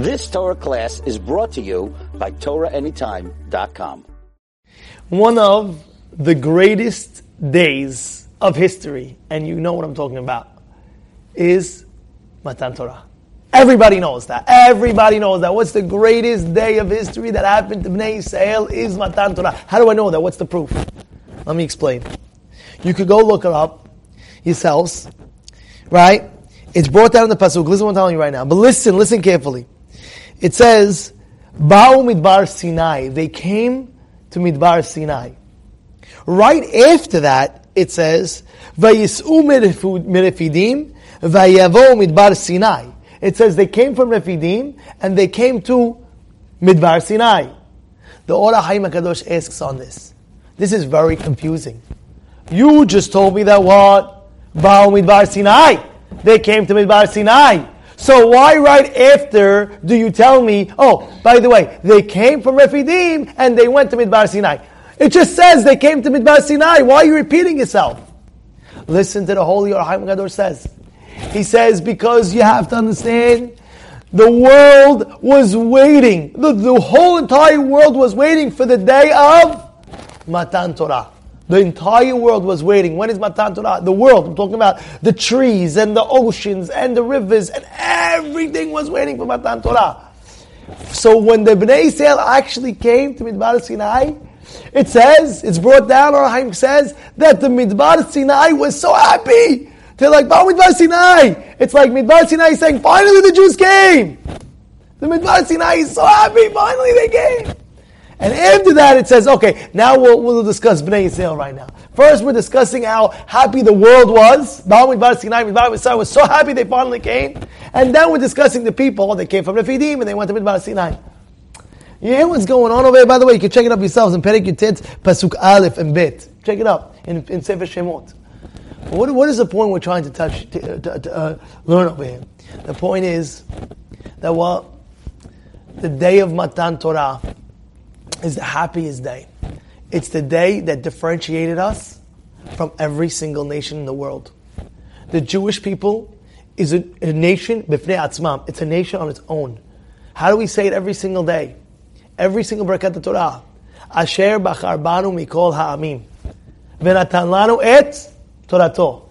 This Torah class is brought to you by TorahAnytime.com. One of the greatest days of history, and you know what I'm talking about, is Matan Torah. Everybody knows that. Everybody knows that. What's the greatest day of history that happened to Bnei Yisrael is Matan Torah. How do I know that? What's the proof? Let me explain. You could go look it up yourselves, right? It's brought down in the pasuk. Listen what I'm telling you right now. But listen, listen carefully. It says, "Ba'u midbar Sinai." They came to midbar Sinai. Right after that, it says, "Vayis'u mirefidim, vayavo midbar Sinai." It says they came from Refidim and they came to Midbar Sinai. The Or HaChaim HaKadosh asks on this. This is very confusing. You just told me that what? Baal Midbar Sinai. They came to Midbar Sinai. So why right after do you tell me, oh, by the way, they came from Refidim and they went to Midbar Sinai? It just says they came to Midbar Sinai. Why are you repeating yourself? Listen to the Holy Or HaChaim HaKadosh says. He says, because you have to understand, the world was waiting. The, the whole entire world was waiting for the day of Matan Torah. The entire world was waiting. When is Matan Torah? The world. I'm talking about the trees and the oceans and the rivers and everything was waiting for Matan Torah. So when the Bnei Yisrael actually came to Midbar Sinai, it says, it's brought down, or Haim says, that the Midbar Sinai was so happy. They're like, Ba Midbar Sinai. It's like Midbar Sinai saying, finally the Jews came. The Midbar Sinai is so happy, finally they came. And after that, it says, okay, now we'll, we'll discuss Bnei Yisrael right now. First, we're discussing how happy the world was. Was so happy they finally came. And then we're discussing the people. They came from the Refidim and they went to Midbar Sinai. You hear what's going on over here? By the way, you can check it up yourselves in Perek Pasuk Aleph and Bet. Check it up in, in Sefer Shemot. What, what is the point we're trying to touch, to, to, to uh, learn over here? The point is that what the day of Matan Torah is the happiest day. It's the day that differentiated us from every single nation in the world. The Jewish people is a, a nation b'fnei. It's a nation on its own. How do we say it every single day? Every single Birkat Torah. Asher bachar banu mikol ha'amim. V'natan lanu et Torato.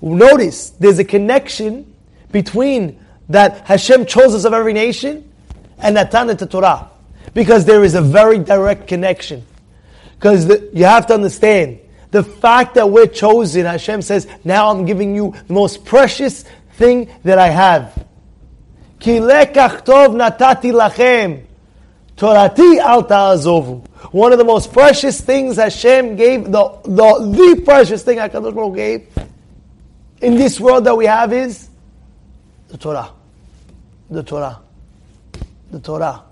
Notice there's a connection between that Hashem chose us of every nation and Natan to Torah. Because there is a very direct connection. Because you have to understand, the fact that we're chosen, Hashem says, now I'm giving you the most precious thing that I have. Torati al. One of the most precious things Hashem gave, the, the, the precious thing HaKadosh Baruch gave in this world that we have is the Torah. The Torah. The Torah.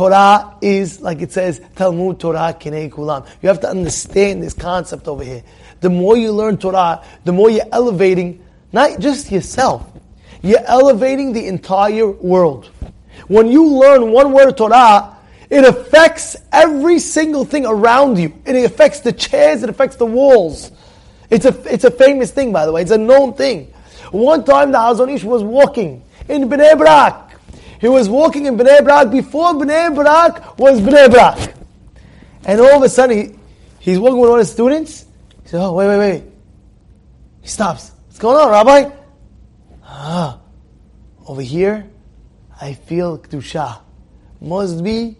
Torah is, like it says, Talmud Torah Kinei Kulam. You have to understand this concept over here. The more you learn Torah, the more you're elevating not just yourself, you're elevating the entire world. When you learn one word of Torah, it affects every single thing around you. It affects the chairs, it affects the walls. It's a, it's a famous thing, by the way. It's a known thing. One time the Chazon Ish was walking in Bnei Brak. He was walking in Bnei Brak before Bnei Brak was Bnei Brak. And all of a sudden, he, he's walking with one of his students. He said, oh, wait, wait, wait. He stops. What's going on, Rabbi? Ah, over here, I feel Kedusha. Must be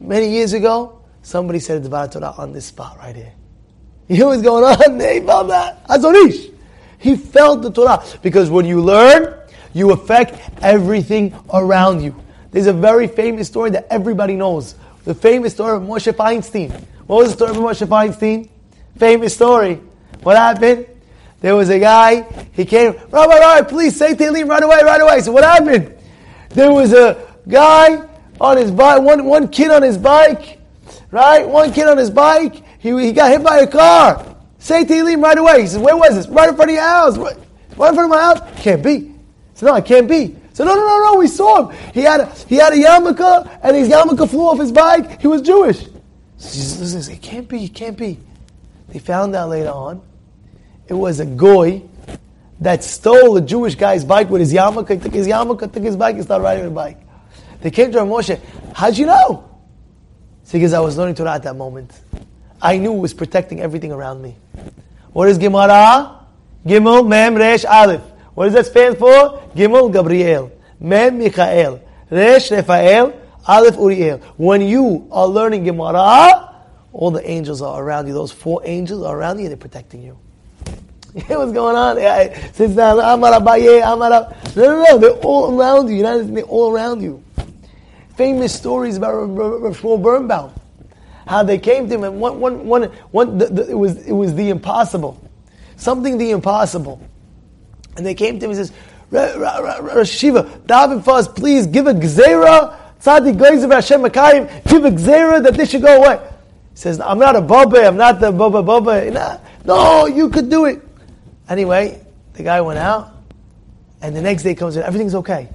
many years ago, somebody said Dvar Torah on this spot right here. You know what's going on? He felt. Chazon He felt the Torah. Because when you learn, you affect everything around you. There's a very famous story that everybody knows. The famous story of Moshe Feinstein. What was the story of Moshe Feinstein? Famous story. What happened? There was a guy, he came, Rabbi, Rabbi, please say Tehillim right away, right away. So what happened? There was a guy on his bike, one, one kid on his bike, right? One kid on his bike, he, he got hit by a car. Say Tehillim right away. He says, where was this? Right in front of your house. Right, right in front of my house? Can't be. Said, no, I can't be. Said, no, no, no, no, we saw him. He had a, he had a yarmulke, and his yarmulke flew off his bike. He was Jewish. So it can't be, it can't be. They found out later on, it was a goy that stole a Jewish guy's bike with his yarmulke, he took his yarmulke, took his bike, and started riding a bike. They came to Moshe, how'd you know? Because I was learning Torah at that moment. I knew it was protecting everything around me. What is Gemara? Gimel, Mem, Resh, Aleph. What does that stand for? Gimel, Gabriel. Mem, Michael. Resh, Raphael. Aleph, Uriel. When you are learning Gemara, all the angels are around you. Those four angels are around you they're protecting you. What's going on? Since now, Amar Abaye, Amar No, no, no. They're all around you. You're they're all around you. Famous stories about Rav Shmuel Birnbaum. How they came to him and one, one, one, one, the, the, it, was, it was the impossible. Something the impossible. And they came to him and says, Rosh Yeshiva, daven for us, please give a gzera, tzaddik of Hashem Makayim, give a gzera that this should go away. He says, I'm not a baba, I'm not the baba baba. No, you could do it. Anyway, the guy went out, and the next day comes in, everything's okay.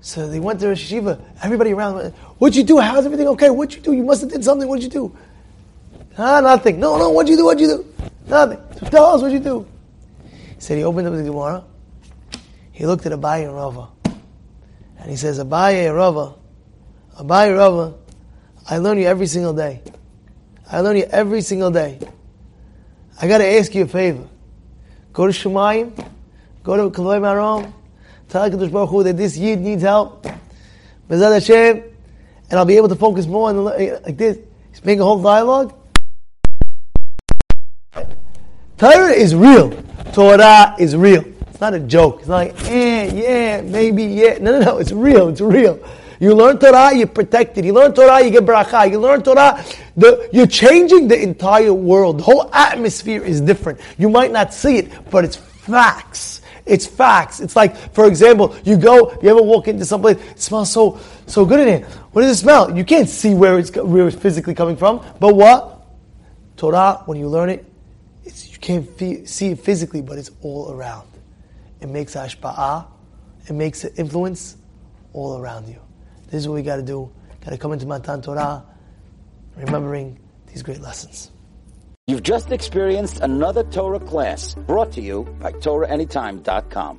So they went to Rosh Yeshiva, everybody around went, what'd you do? How's everything okay? What'd you do? You must have did something, what'd you do? Ah, nothing. No, no, what'd you do? What'd you do? Nothing. So tell us what you do. He said he opened up the Gemara. He looked at Abaye and Rava. And he says, Abaye and Rava, Abaye Rava, I learn you every single day. I learn you every single day. I got to ask you a favor. Go to Shamayim, go to Kavod Marom, tell HaKadosh Baruch Hu that this Yid needs help. B'ezrat Hashem, and I'll be able to focus more on the, like this. He's making a whole dialogue. Torah is real. Torah is real. It's not a joke. It's not like, eh, yeah, maybe, yeah. No, no, no. It's real. It's real. You learn Torah, you're protected. You learn Torah, you get bracha. You learn Torah, the, you're changing the entire world. The whole atmosphere is different. You might not see it, but it's facts. It's facts. It's like, for example, you go, you ever walk into some place, it smells so, so good in here. What does it smell? You can't see where it's, where it's physically coming from, but what? Torah, when you learn it, can't see it physically, but it's all around. It makes ashpa'ah, it makes an influence all around you. This is what we got to do. Got to come into Matan Torah, remembering these great lessons. You've just experienced another Torah class brought to you by TorahAnytime.com.